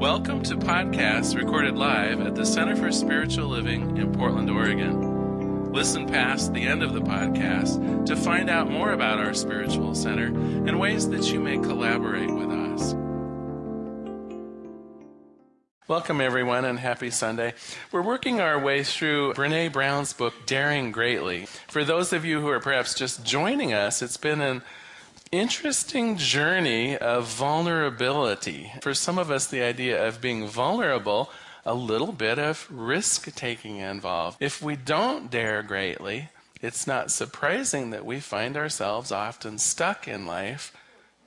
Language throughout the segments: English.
Welcome to podcasts recorded live at the Center for Spiritual Living in Portland, Oregon. Listen past the end of the podcast to find out more about our spiritual center and ways that you may collaborate with us. Welcome, everyone, and happy Sunday. We're working our way through Brene Brown's book, Daring Greatly. For those of you who are perhaps just joining us, it's been an interesting journey of vulnerability. For some of us, the idea of being vulnerable, a little bit of risk taking involved. If we don't dare greatly, it's not surprising that we find ourselves often stuck in life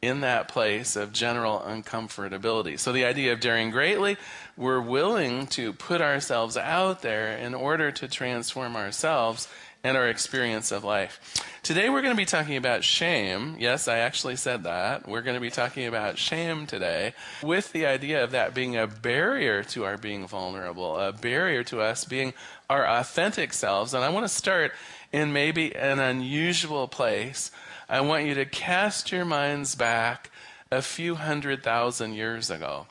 in that place of general uncomfortability. So, the idea of daring greatly, we're willing to put ourselves out there in order to transform ourselves and our experience of life. Today we're going to be talking about shame. Yes, I actually said that. We're going to be talking about shame today with the idea of that being a barrier to our being vulnerable, a barrier to us being our authentic selves. And I want to start in maybe an unusual place. I want you to cast your minds back a few hundred thousand years ago.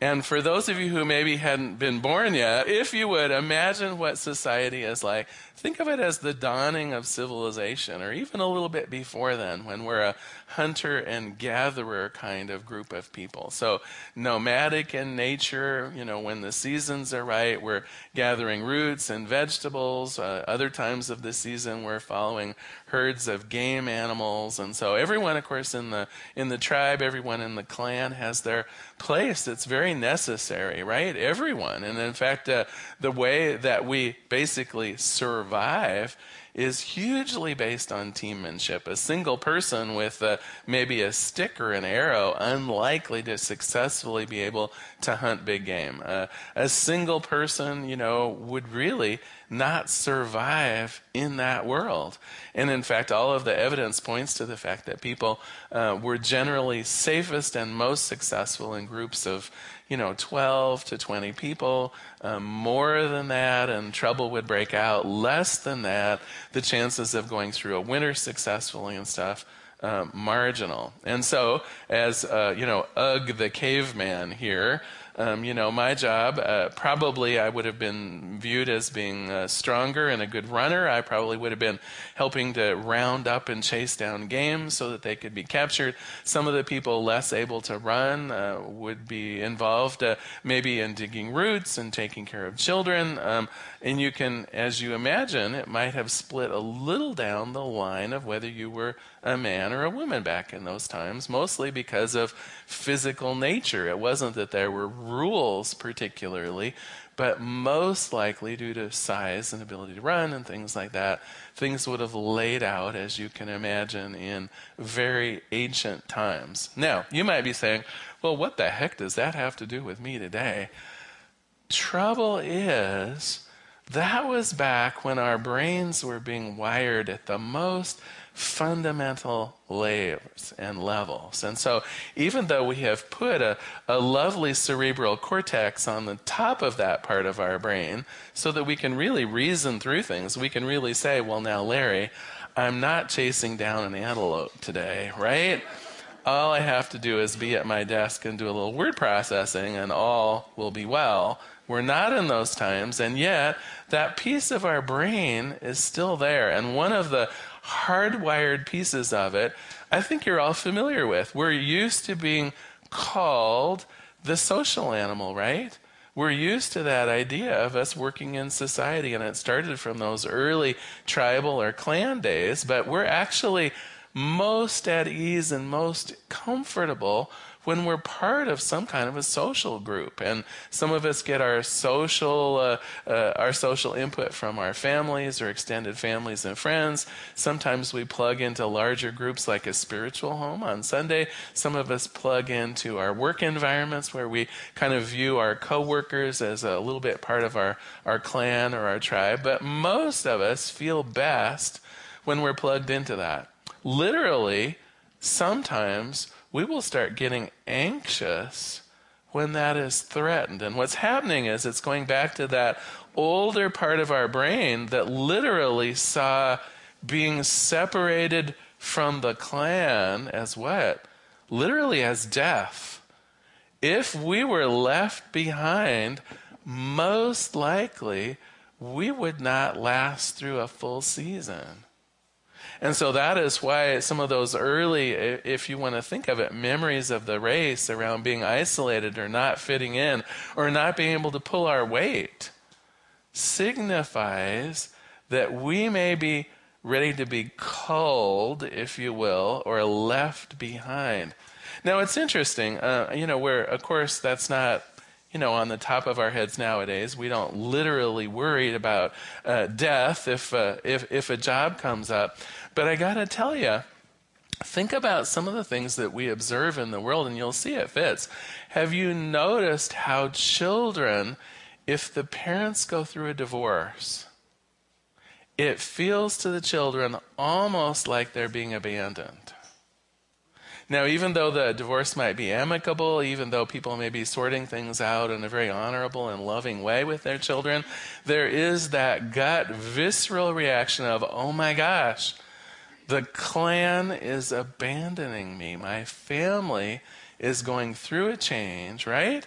And for those of you who maybe hadn't been born yet, if you would imagine what society is like, think of it as the dawning of civilization, or even a little bit before then, when we're a hunter and gatherer kind of group of people. So, nomadic in nature, you know, when the seasons are right, we're gathering roots and vegetables. Uh, other times of the season, we're following herds of game animals. And so, everyone, of course, in the, in the tribe, everyone in the clan has their place. It's very necessary, right? Everyone. And in fact, uh, the way that we basically survive is hugely based on teammanship. A single person with uh, maybe a stick or an arrow, unlikely to successfully be able to hunt big game. Uh, a single person, you know, would really not survive in that world. And in fact, all of the evidence points to the fact that people uh, were generally safest and most successful in groups of, you know, 12 to 20 people. Um, more than that, and trouble would break out. Less than that, the chances of going through a winter successfully and stuff. Uh, marginal. And so, as uh, you know, Ugg the caveman here, um, you know, my job, uh, probably I would have been viewed as being uh, stronger and a good runner. I probably would have been helping to round up and chase down games so that they could be captured. Some of the people less able to run uh, would be involved uh, maybe in digging roots and taking care of children. Um, and you can, as you imagine, it might have split a little down the line of whether you were a man or a woman back in those times, mostly because of physical nature. It wasn't that there were rules particularly, but most likely due to size and ability to run and things like that, things would have laid out, as you can imagine, in very ancient times. Now, you might be saying, well, what the heck does that have to do with me today? Trouble is, that was back when our brains were being wired at the most fundamental layers and levels. And so, even though we have put a, a lovely cerebral cortex on the top of that part of our brain so that we can really reason through things, we can really say, well, now, Larry, I'm not chasing down an antelope today, right? All I have to do is be at my desk and do a little word processing, and all will be well. We're not in those times, and yet that piece of our brain is still there. And one of the hardwired pieces of it, I think you're all familiar with. We're used to being called the social animal, right? We're used to that idea of us working in society, and it started from those early tribal or clan days, but we're actually most at ease and most comfortable when we're part of some kind of a social group. And some of us get our social, uh, uh, our social input from our families or extended families and friends. Sometimes we plug into larger groups like a spiritual home on Sunday. Some of us plug into our work environments where we kind of view our coworkers as a little bit part of our, our clan or our tribe. But most of us feel best when we're plugged into that. Literally, sometimes we will start getting anxious when that is threatened. And what's happening is it's going back to that older part of our brain that literally saw being separated from the clan as what? Literally as death. if we were left behind, most likely we would not last through a full season. And so that is why some of those early, if you want to think of it, memories of the race around being isolated or not fitting in or not being able to pull our weight signifies that we may be ready to be culled, if you will, or left behind. Now, it's interesting, uh, you know, where, of course, that's not you know, on the top of our heads nowadays. We don't literally worry about uh, death if, uh, if, if a job comes up. But I got to tell you, think about some of the things that we observe in the world, and you'll see it fits. Have you noticed how children, if the parents go through a divorce, it feels to the children almost like they're being abandoned. Now, even though the divorce might be amicable, even though people may be sorting things out in a very honorable and loving way with their children, there is that gut, visceral reaction of, oh my gosh, the clan is abandoning me. My family is going through a change, right?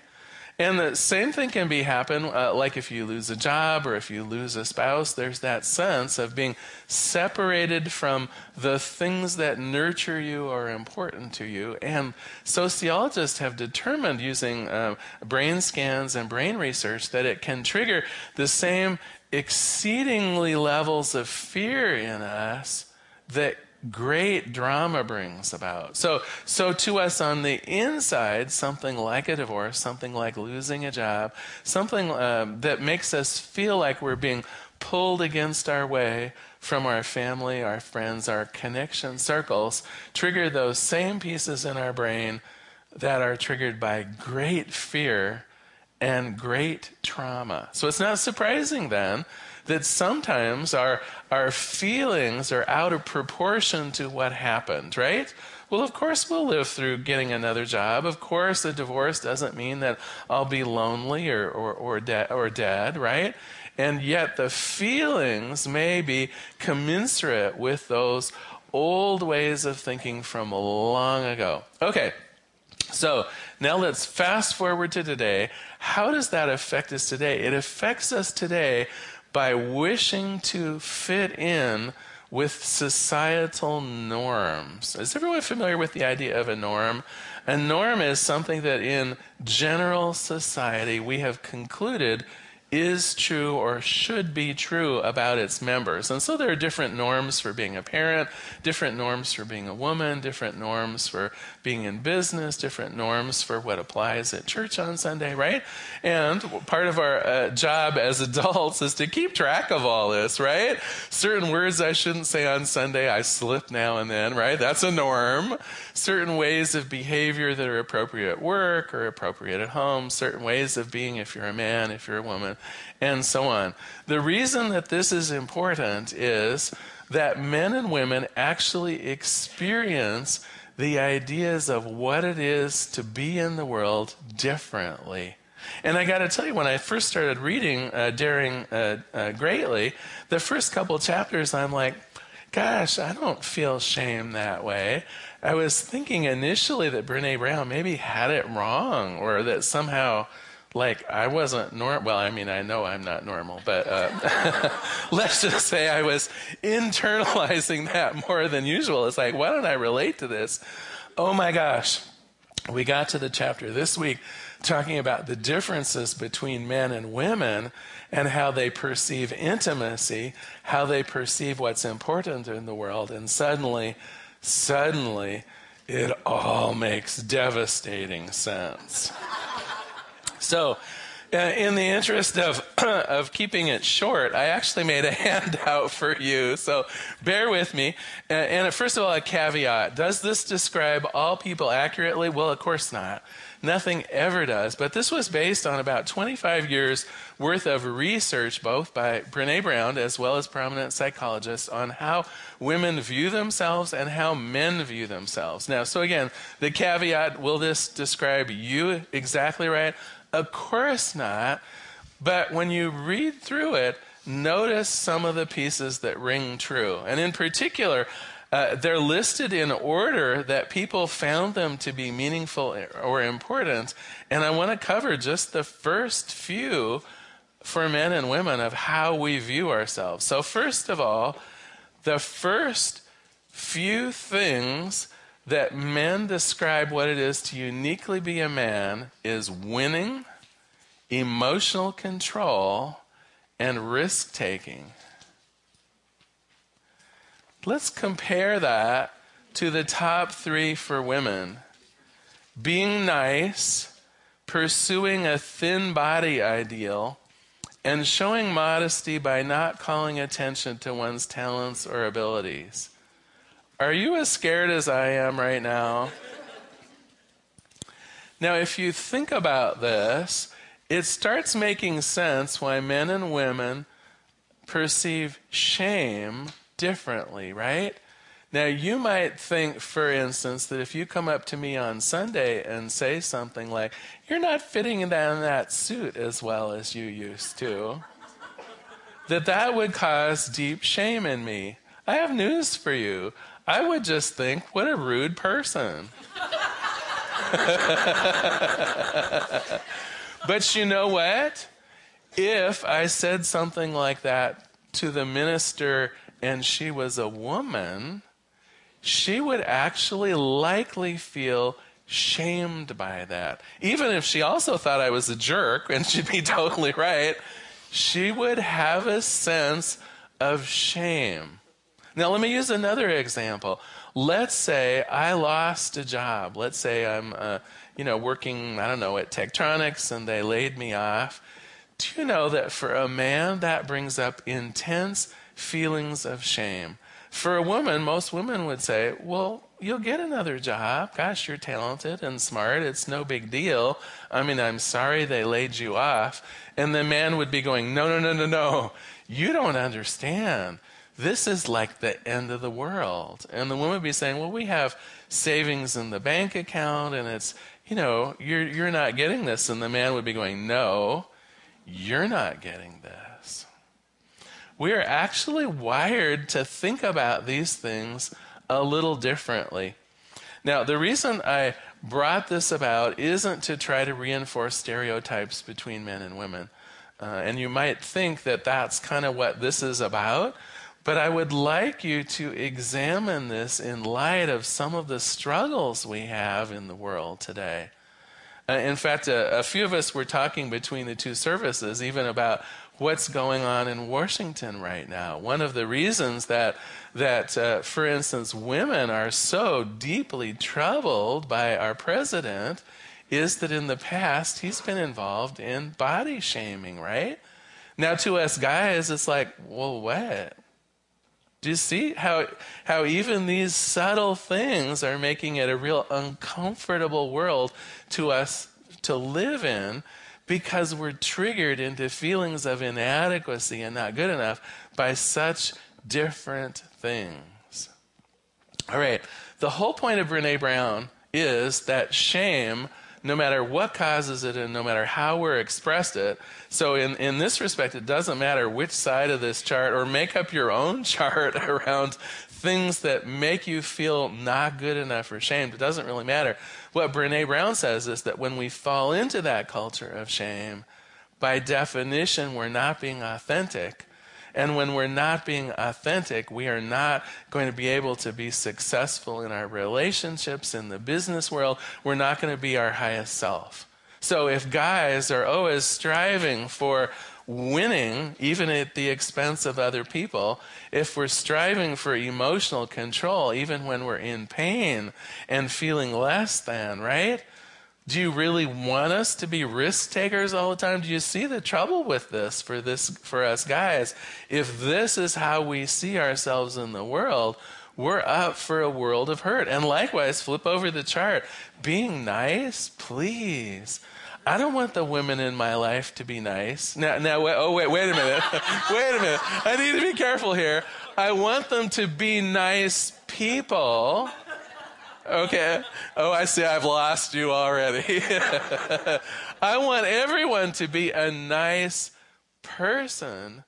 And the same thing can be happen, uh, like if you lose a job or if you lose a spouse. There's that sense of being separated from the things that nurture you or are important to you. And sociologists have determined using uh, brain scans and brain research that it can trigger the same exceedingly levels of fear in us that great drama brings about. So, so to us on the inside, something like a divorce, something like losing a job, something um, that makes us feel like we're being pulled against our way from our family, our friends, our connection circles, trigger those same pieces in our brain that are triggered by great fear and great trauma. So it's not surprising then that sometimes our, our feelings are out of proportion to what happened, right? Well, of course, we'll live through getting another job. Of course, a divorce doesn't mean that I'll be lonely or, or, or, de- or dead, right? And yet, the feelings may be commensurate with those old ways of thinking from long ago. Okay, so now let's fast forward to today. How does that affect us today? It affects us today by wishing to fit in with societal norms. Is everyone familiar with the idea of a norm? A norm is something that in general society we have concluded is true or should be true about its members. And so there are different norms for being a parent, different norms for being a woman, different norms for being in business, different norms for what applies at church on Sunday, right? And part of our uh, job as adults is to keep track of all this, right? Certain words I shouldn't say on Sunday, I slip now and then, right? That's a norm. Certain ways of behavior that are appropriate at work or appropriate at home, certain ways of being if you're a man, if you're a woman and so on. The reason that this is important is that men and women actually experience the ideas of what it is to be in the world differently. And I got to tell you, when I first started reading uh, Daring uh, uh, Greatly, the first couple chapters, I'm like, gosh, I don't feel shame that way. I was thinking initially that Brene Brown maybe had it wrong or that somehow like I wasn't normal. Well, I mean, I know I'm not normal, but uh, let's just say I was internalizing that more than usual. It's like, why don't I relate to this? Oh my gosh. We got to the chapter this week talking about the differences between men and women and how they perceive intimacy, how they perceive what's important in the world, and suddenly, suddenly, it all makes devastating sense. So, uh, in the interest of of keeping it short, I actually made a handout for you. So bear with me. Uh, and first of all, a caveat: Does this describe all people accurately? Well, of course not. Nothing ever does. But this was based on about 25 years worth of research, both by Brene Brown as well as prominent psychologists, on how women view themselves and how men view themselves. Now, so again, the caveat: Will this describe you exactly right? Of course not. But when you read through it, notice some of the pieces that ring true. And in particular, Uh, they're listed in order that people found them to be meaningful or important. And I want to cover just the first few for men and women of how we view ourselves. So, first of all, the first few things that men describe what it is to uniquely be a man is winning, emotional control, and risk taking. Let's compare that to the top three for women being nice, pursuing a thin body ideal, and showing modesty by not calling attention to one's talents or abilities. Are you as scared as I am right now? Now, if you think about this, it starts making sense why men and women perceive shame differently, right? Now, you might think, for instance, that if you come up to me on Sunday and say something like, You're not fitting in that suit as well as you used to, that that would cause deep shame in me. I have news for you. I would just think, What a rude person. but you know what? If I said something like that to the minister and she was a woman, she would actually likely feel shamed by that. Even if she also thought I was a jerk, and she'd be totally right, she would have a sense of shame. Now, let me use another example. Let's say I lost a job. Let's say I'm, uh, you know, working, I don't know, at Tektronix and they laid me off. Do you know that for a man that brings up intense feelings of shame. For a woman, most women would say, Well, you'll get another job. Gosh, you're talented and smart. It's no big deal. I mean, I'm sorry they laid you off. And the man would be going, No, no, no, no, no. You don't understand. This is like the end of the world. And the woman would be saying, Well, we have savings in the bank account and it's, you know, you're, you're not getting this. And the man would be going, No, you're not getting this we are actually wired to think about these things a little differently. Now, the reason I brought this about isn't to try to reinforce stereotypes between men and women. Uh, and you might think that that's kind of what this is about. But I would like you to examine this in light of some of the struggles we have in the world today. Uh, in fact, a, a few of us were talking between the two services even about what's going on in Washington right now. One of the reasons that that, uh, for instance, women are so deeply troubled by our president is that in the past he's been involved in body shaming, right? Now, to us guys, it's like, well, what? Do you see how how even these subtle things are making it a real uncomfortable world to us to live in? because we're triggered into feelings of inadequacy and not good enough by such different things. All right, the whole point of Brene Brown is that shame, no matter what causes it and no matter how we're expressed it, so in, in this respect, it doesn't matter which side of this chart or make up your own chart around things that make you feel not good enough or shamed. It doesn't really matter. What Brene Brown says is that when we fall into that culture of shame, by definition, we're not being authentic. And when we're not being authentic, we are not going to be able to be successful in our relationships, in the business world. We're not going to be our highest self. So if guys are always striving for winning, even at the expense of other people, if we're striving for emotional control, even when we're in pain and feeling less than, right? Do you really want us to be risk takers all the time? Do you see the trouble with this for this for us guys? If this is how we see ourselves in the world, we're up for a world of hurt. And likewise, flip over the chart. Being nice, please. I don't want the women in my life to be nice. Now, now, wait, oh wait, wait a minute, wait a minute. I need to be careful here. I want them to be nice people. Okay. Oh, I see. I've lost you already. I want everyone to be a nice person,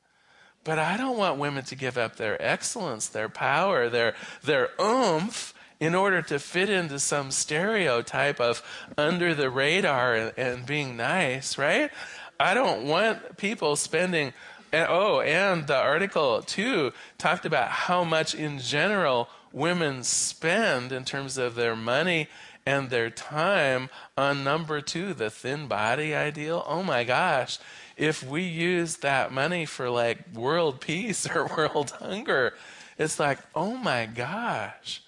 But I don't want women to give up their excellence, their power, their, their oomph in order to fit into some stereotype of under the radar and, and being nice, right? I don't want people spending. And, oh, and the article too talked about how much in general women spend in terms of their money and their time on number two, the thin body ideal. Oh my gosh. If we use that money for like world peace or world hunger, it's like, oh my gosh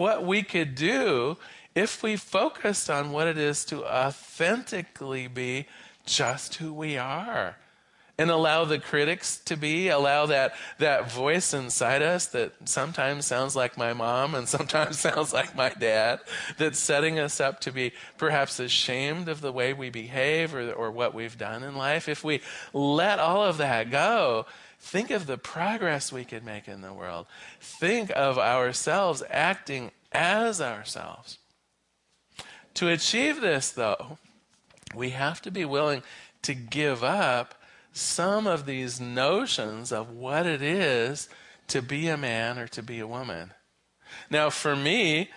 what we could do if we focused on what it is to authentically be just who we are and allow the critics to be, allow that, that voice inside us that sometimes sounds like my mom and sometimes sounds like my dad, that's setting us up to be perhaps ashamed of the way we behave or, or what we've done in life. If we let all of that go, Think of the progress we could make in the world. Think of ourselves acting as ourselves. To achieve this, though, we have to be willing to give up some of these notions of what it is to be a man or to be a woman. Now, for me,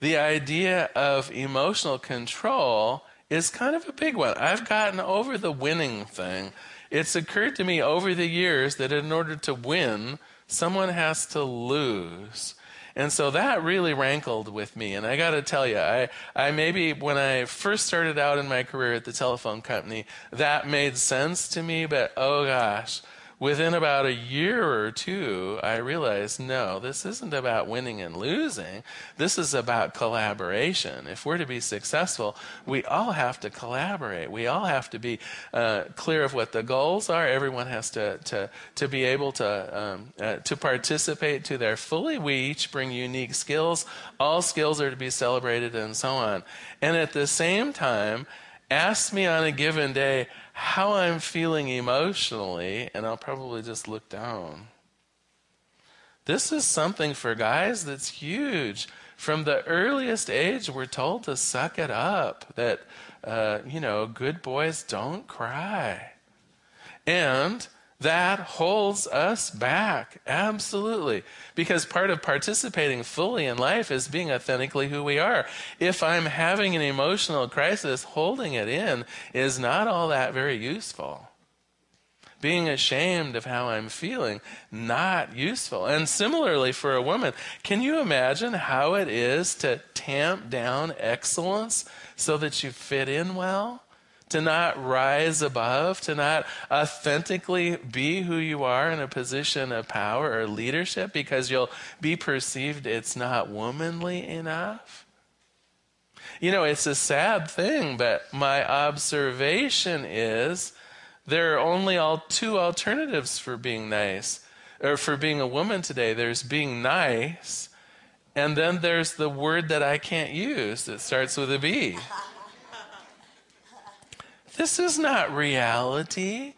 the idea of emotional control is kind of a big one. I've gotten over the winning thing it's occurred to me over the years that in order to win, someone has to lose. And so that really rankled with me. And I got to tell you, I, I maybe when I first started out in my career at the telephone company, that made sense to me. But oh gosh, within about a year or two, I realized no, this isn't about winning and losing. This is about collaboration. If we're to be successful, we all have to collaborate. We all have to be uh, clear of what the goals are. Everyone has to, to, to be able to, um, uh, to participate to their fully. We each bring unique skills. All skills are to be celebrated and so on. And at the same time, ask me on a given day, how I'm feeling emotionally, and I'll probably just look down. This is something for guys that's huge. From the earliest age, we're told to suck it up, that, uh, you know, good boys don't cry. And that holds us back. Absolutely. Because part of participating fully in life is being authentically who we are. If I'm having an emotional crisis, holding it in is not all that very useful. Being ashamed of how I'm feeling, not useful. And similarly for a woman, can you imagine how it is to tamp down excellence so that you fit in well? To not rise above, to not authentically be who you are in a position of power or leadership because you'll be perceived it's not womanly enough. You know, it's a sad thing, but my observation is there are only all two alternatives for being nice or for being a woman today. There's being nice, and then there's the word that I can't use that starts with a B. This is not reality.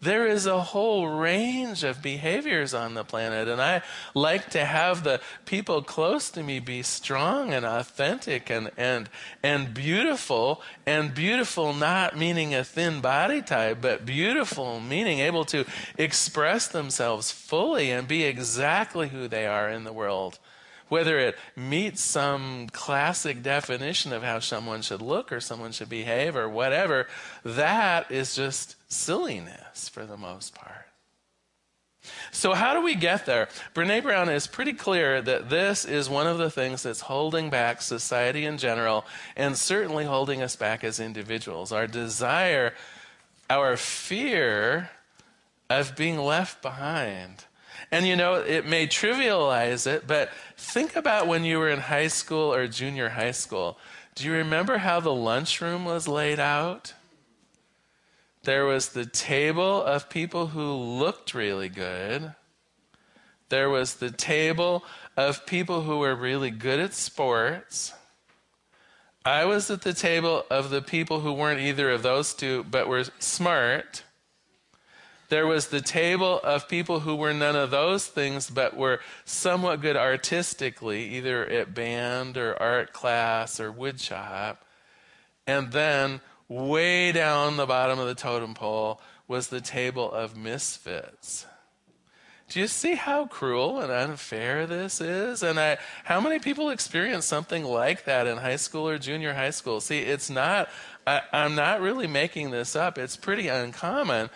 There is a whole range of behaviors on the planet, and I like to have the people close to me be strong and authentic and, and, and beautiful. And beautiful not meaning a thin body type, but beautiful meaning able to express themselves fully and be exactly who they are in the world whether it meets some classic definition of how someone should look or someone should behave or whatever, that is just silliness for the most part. So, how do we get there? Brene Brown is pretty clear that this is one of the things that's holding back society in general and certainly holding us back as individuals. Our desire, our fear of being left behind. And you know, it may trivialize it, but think about when you were in high school or junior high school. Do you remember how the lunchroom was laid out? There was the table of people who looked really good. There was the table of people who were really good at sports. I was at the table of the people who weren't either of those two, but were smart. There was the table of people who were none of those things, but were somewhat good artistically, either at band or art class or woodshop. And then, way down the bottom of the totem pole, was the table of misfits. Do you see how cruel and unfair this is? And I, how many people experience something like that in high school or junior high school? See, it's not, I, am not really making this up. It's pretty uncommon.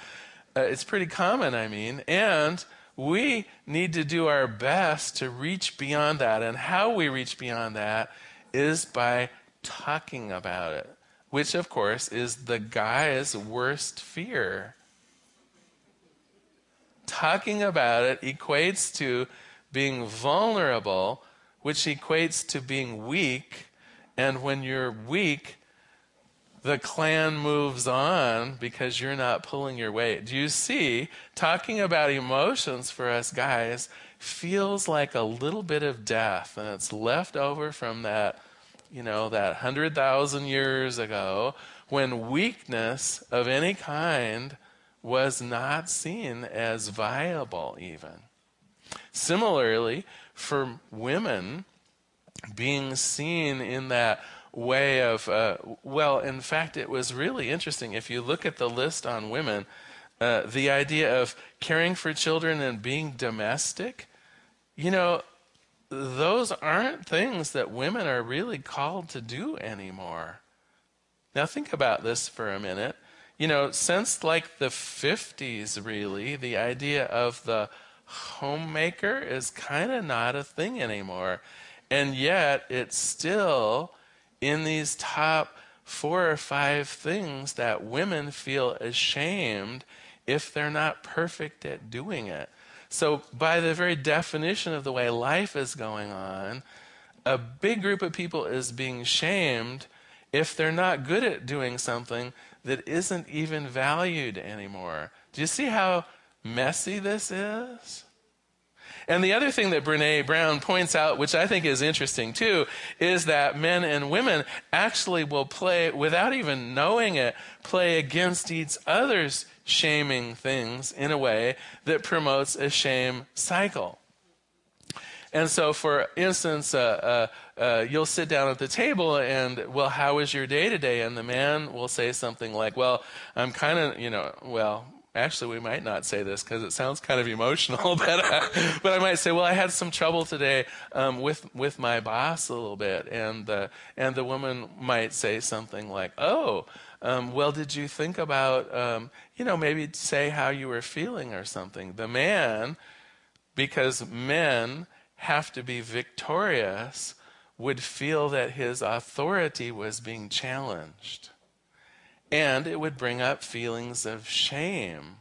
Uh, it's pretty common, I mean. And we need to do our best to reach beyond that. And how we reach beyond that is by talking about it, which, of course, is the guy's worst fear talking about it equates to being vulnerable, which equates to being weak. And when you're weak, the clan moves on because you're not pulling your weight. Do you see? Talking about emotions for us guys feels like a little bit of death, and it's left over from that, you know, that hundred thousand years ago when weakness of any kind was not seen as viable, even. Similarly, for women, being seen in that way of, uh, well, in fact, it was really interesting. If you look at the list on women, uh, the idea of caring for children and being domestic, you know, those aren't things that women are really called to do anymore. Now, think about this for a minute you know, since like the 50s, really, the idea of the homemaker is kind of not a thing anymore. And yet, it's still in these top four or five things that women feel ashamed if they're not perfect at doing it. So, by the very definition of the way life is going on, a big group of people is being shamed if they're not good at doing something that isn't even valued anymore. Do you see how messy this is? And the other thing that Brene Brown points out, which I think is interesting too, is that men and women actually will play, without even knowing it, play against each other's shaming things in a way that promotes a shame cycle. And so, for instance, uh, uh, uh, you'll sit down at the table and, well, how was your day today? And the man will say something like, well, I'm kind of, you know, well, actually, we might not say this because it sounds kind of emotional, but, uh, but I might say, well, I had some trouble today um, with, with my boss a little bit. And, uh, and the woman might say something like, oh, um, well, did you think about, um, you know, maybe say how you were feeling or something? The man, because men, have to be victorious would feel that his authority was being challenged. And it would bring up feelings of shame.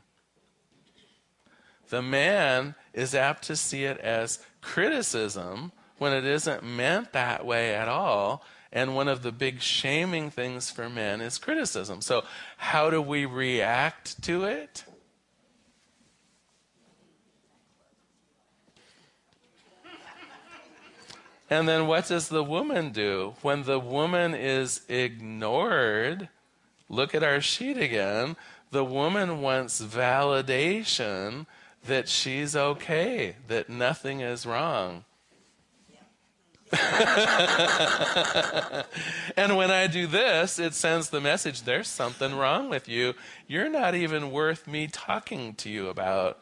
The man is apt to see it as criticism when it isn't meant that way at all. And one of the big shaming things for men is criticism. So, how do we react to it? And then what does the woman do? When the woman is ignored, look at our sheet again. The woman wants validation that she's okay, that nothing is wrong. and when I do this, it sends the message there's something wrong with you. You're not even worth me talking to you about.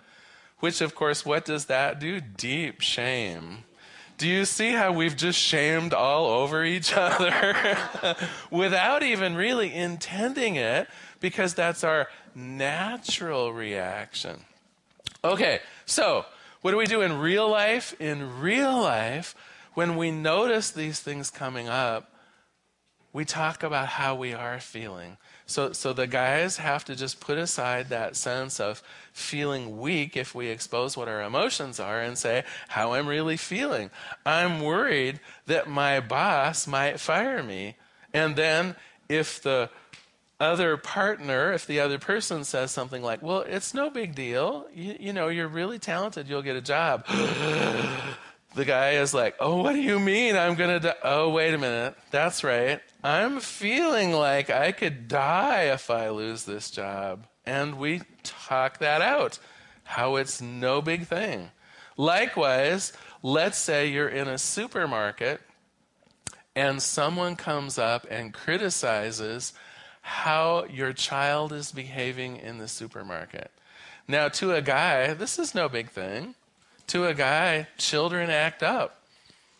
Which, of course, what does that do? Deep shame. Do you see how we've just shamed all over each other without even really intending it because that's our natural reaction? Okay, so what do we do in real life? In real life, when we notice these things coming up, we talk about how we are feeling. So, so the guys have to just put aside that sense of feeling weak if we expose what our emotions are and say how I'm really feeling. I'm worried that my boss might fire me. And then if the other partner, if the other person says something like, well, it's no big deal. You, you know, you're really talented. You'll get a job. the guy is like, oh, what do you mean I'm going to Oh, wait a minute. That's right. I'm feeling like I could die if I lose this job. And we talk that out, how it's no big thing. Likewise, let's say you're in a supermarket and someone comes up and criticizes how your child is behaving in the supermarket. Now, to a guy, this is no big thing. To a guy, children act up.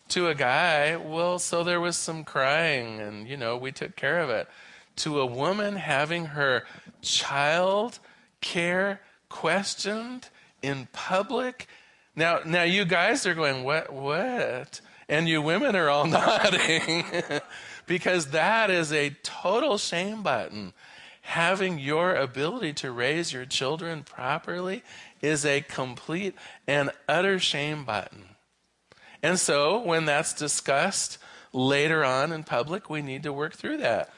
To a guy, well, so there was some crying and, you know, we took care of it. To a woman having her child care questioned in public. Now, now you guys are going, what, what? And you women are all nodding because that is a total shame button. Having your ability to raise your children properly is a complete and utter shame button. And so, when that's discussed later on in public, we need to work through that.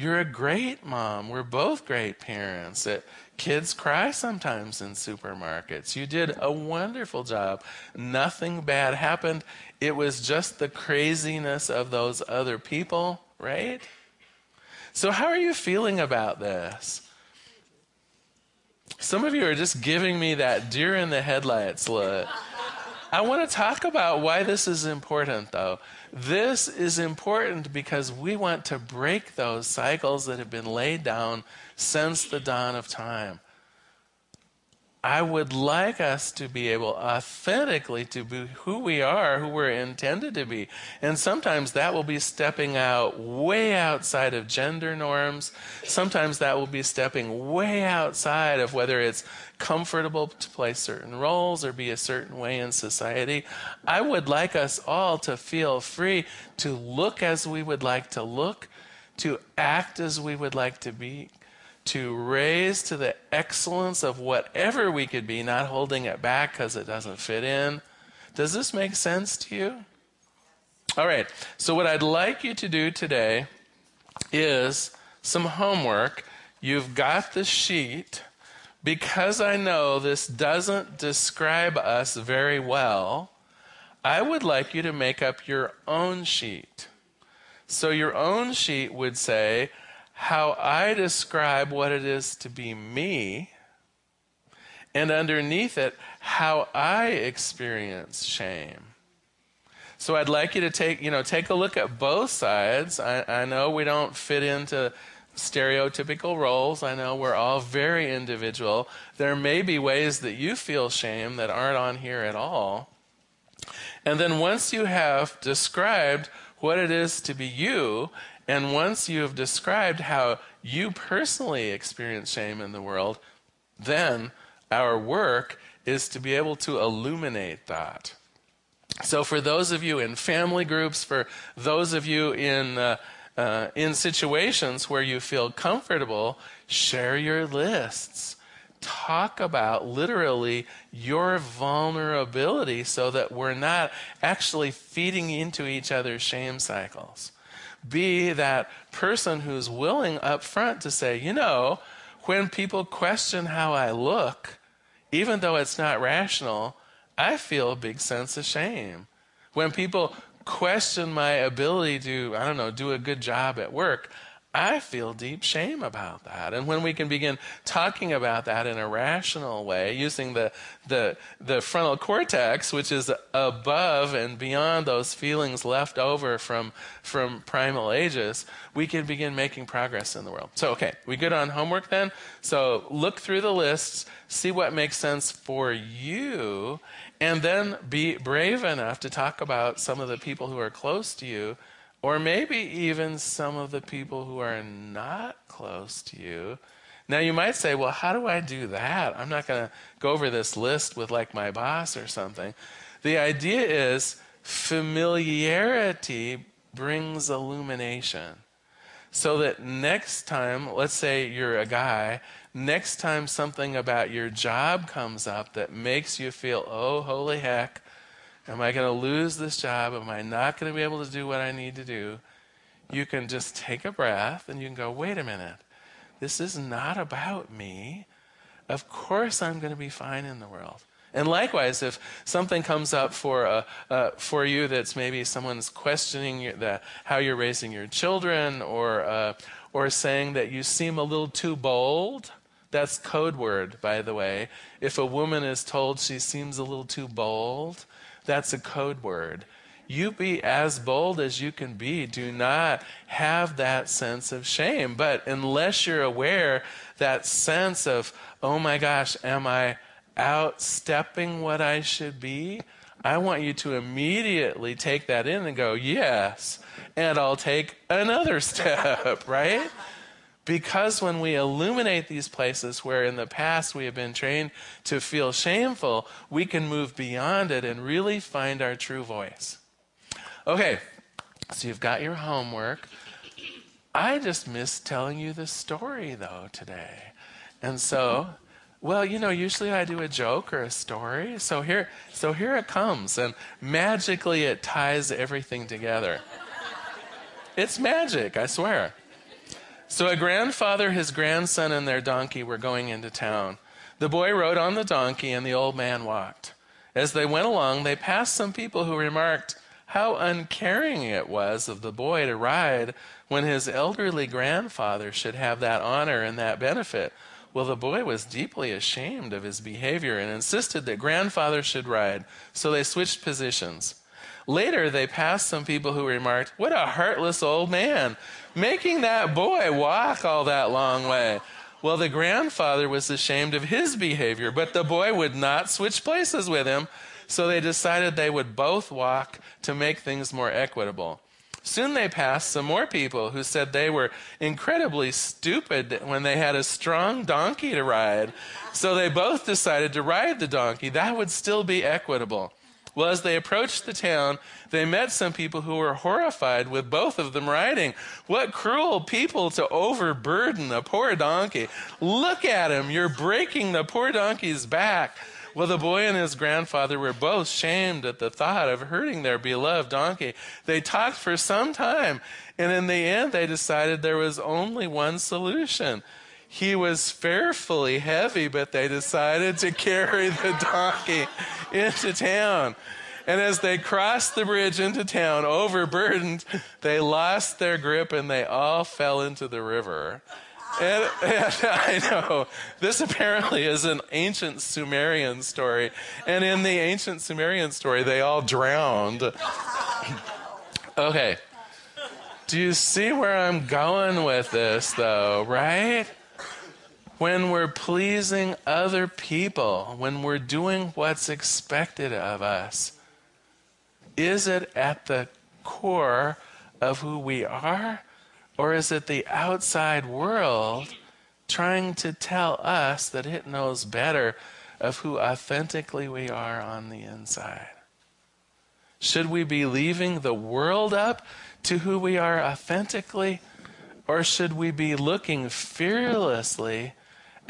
You're a great mom. We're both great parents. It, kids cry sometimes in supermarkets. You did a wonderful job. Nothing bad happened. It was just the craziness of those other people, right? So, how are you feeling about this? Some of you are just giving me that deer in the headlights look. I want to talk about why this is important, though. This is important because we want to break those cycles that have been laid down since the dawn of time. I would like us to be able authentically to be who we are, who we're intended to be. And sometimes that will be stepping out way outside of gender norms. Sometimes that will be stepping way outside of whether it's comfortable to play certain roles or be a certain way in society. I would like us all to feel free to look as we would like to look, to act as we would like to be, to raise to the excellence of whatever we could be, not holding it back because it doesn't fit in. Does this make sense to you? All right, so what I'd like you to do today is some homework. You've got the sheet. Because I know this doesn't describe us very well, I would like you to make up your own sheet. So, your own sheet would say, how I describe what it is to be me, and underneath it, how I experience shame. So I'd like you to take, you know, take a look at both sides. I, I know we don't fit into stereotypical roles. I know we're all very individual. There may be ways that you feel shame that aren't on here at all. And then once you have described what it is to be you, and once you have described how you personally experience shame in the world, then our work is to be able to illuminate that. So, for those of you in family groups, for those of you in uh, uh, in situations where you feel comfortable, share your lists. Talk about literally your vulnerability so that we're not actually feeding into each other's shame cycles be that person who's willing up front to say, you know, when people question how I look, even though it's not rational, I feel a big sense of shame. When people question my ability to, I don't know, do a good job at work, I feel deep shame about that. And when we can begin talking about that in a rational way, using the, the, the frontal cortex, which is above and beyond those feelings left over from, from primal ages, we can begin making progress in the world. So, okay, we good on homework then? So, look through the lists, see what makes sense for you, and then be brave enough to talk about some of the people who are close to you or maybe even some of the people who are not close to you. Now, you might say, well, how do I do that? I'm not going to go over this list with like my boss or something. The idea is familiarity brings illumination. So that next time, let's say you're a guy, next time something about your job comes up that makes you feel, oh, holy heck, Am I going to lose this job? Am I not going to be able to do what I need to do? You can just take a breath and you can go, wait a minute. This is not about me. Of course, I'm going to be fine in the world. And likewise, if something comes up for, uh, uh, for you that's maybe someone's questioning your, the, how you're raising your children or, uh, or saying that you seem a little too bold, that's code word, by the way. If a woman is told she seems a little too bold, that's a code word. You be as bold as you can be. Do not have that sense of shame. But unless you're aware that sense of, oh my gosh, am I outstepping what I should be, I want you to immediately take that in and go, yes, and I'll take another step, right? Because when we illuminate these places where in the past we have been trained to feel shameful, we can move beyond it and really find our true voice. Okay, so you've got your homework. I just missed telling you the story though today. And so well, you know, usually I do a joke or a story. So here, so here it comes, and magically it ties everything together. It's magic, I swear. So a grandfather, his grandson, and their donkey were going into town. The boy rode on the donkey, and the old man walked. As they went along, they passed some people who remarked how uncaring it was of the boy to ride when his elderly grandfather should have that honor and that benefit. Well, the boy was deeply ashamed of his behavior and insisted that grandfather should ride, so they switched positions. Later, they passed some people who remarked, What a heartless old man, making that boy walk all that long way. Well, the grandfather was ashamed of his behavior, but the boy would not switch places with him, so they decided they would both walk to make things more equitable. Soon they passed some more people who said they were incredibly stupid when they had a strong donkey to ride. So they both decided to ride the donkey. That would still be equitable. Well, as they approached the town, they met some people who were horrified with both of them riding. What cruel people to overburden a poor donkey. Look at him. You're breaking the poor donkey's back. Well, the boy and his grandfather were both shamed at the thought of hurting their beloved donkey. They talked for some time, and in the end, they decided there was only one solution. He was fearfully heavy, but they decided to carry the donkey into town. And as they crossed the bridge into town, overburdened, they lost their grip and they all fell into the river. And, and, I know this apparently is an ancient Sumerian story, and in the ancient Sumerian story, they all drowned. okay, do you see where I'm going with this, though? Right? When we're pleasing other people, when we're doing what's expected of us, is it at the core of who we are? Or is it the outside world trying to tell us that it knows better of who authentically we are on the inside? Should we be leaving the world up to who we are authentically? Or should we be looking fearlessly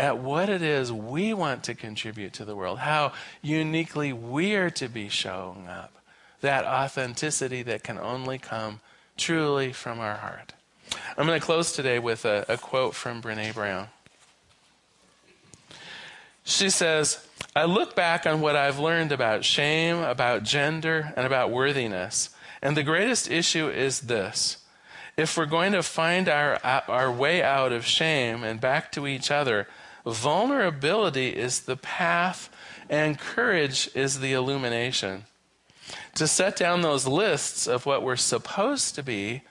at what it is we want to contribute to the world? How uniquely we are to be showing up? That authenticity that can only come truly from our heart. I'm going to close today with a, a quote from Brene Brown. She says, I look back on what I've learned about shame, about gender, and about worthiness, and the greatest issue is this. If we're going to find our, our way out of shame and back to each other, vulnerability is the path and courage is the illumination. To set down those lists of what we're supposed to be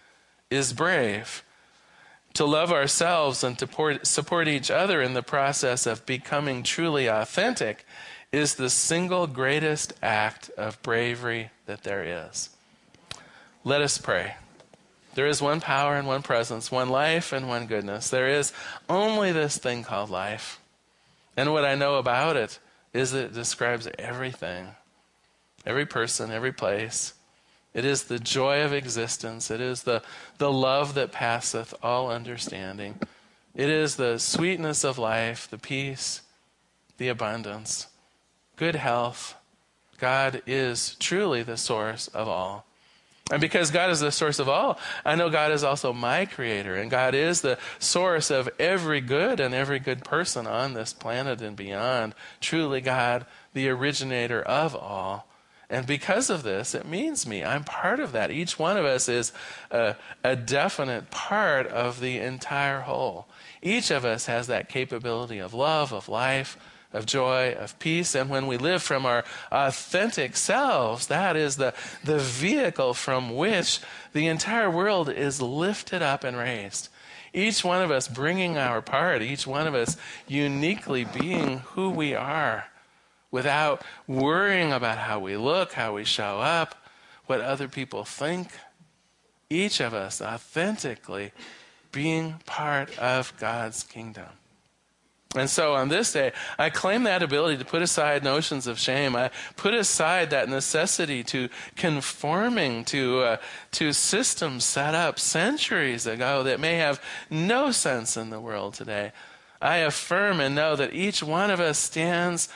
is brave. To love ourselves and to support each other in the process of becoming truly authentic is the single greatest act of bravery that there is. Let us pray. There is one power and one presence, one life and one goodness. There is only this thing called life. And what I know about it is that it describes everything every person, every place, it is the joy of existence. It is the, the love that passeth all understanding. It is the sweetness of life, the peace, the abundance, good health. God is truly the source of all. And because God is the source of all, I know God is also my creator, and God is the source of every good and every good person on this planet and beyond. Truly, God, the originator of all. And because of this, it means me. I'm part of that. Each one of us is a, a, definite part of the entire whole. Each of us has that capability of love, of life, of joy, of peace. And when we live from our authentic selves, that is the, the vehicle from which the entire world is lifted up and raised. Each one of us bringing our part, each one of us uniquely being who we are without worrying about how we look, how we show up, what other people think. Each of us authentically being part of God's kingdom. And so on this day, I claim that ability to put aside notions of shame. I put aside that necessity to conforming to, uh, to systems set up centuries ago that may have no sense in the world today. I affirm and know that each one of us stands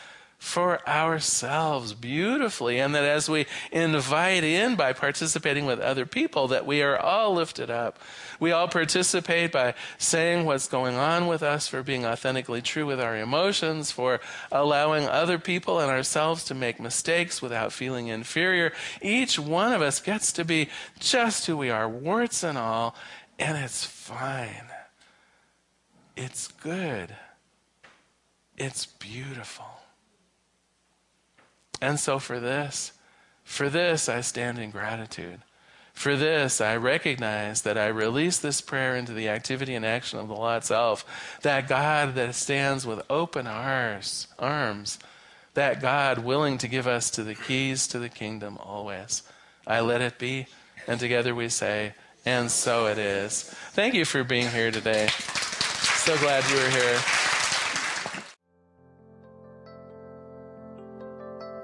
for ourselves beautifully and that as we invite in by participating with other people that we are all lifted up. We all participate by saying what's going on with us for being authentically true with our emotions for allowing other people and ourselves to make mistakes without feeling inferior. Each one of us gets to be just who we are warts and all and it's fine. It's good. It's beautiful and so for this, for this, I stand in gratitude. For this, I recognize that I release this prayer into the activity and action of the law itself. That God that stands with open arms, arms, that God willing to give us to the keys to the kingdom always. I let it be, and together we say, and so it is. Thank you for being here today. So glad you were here.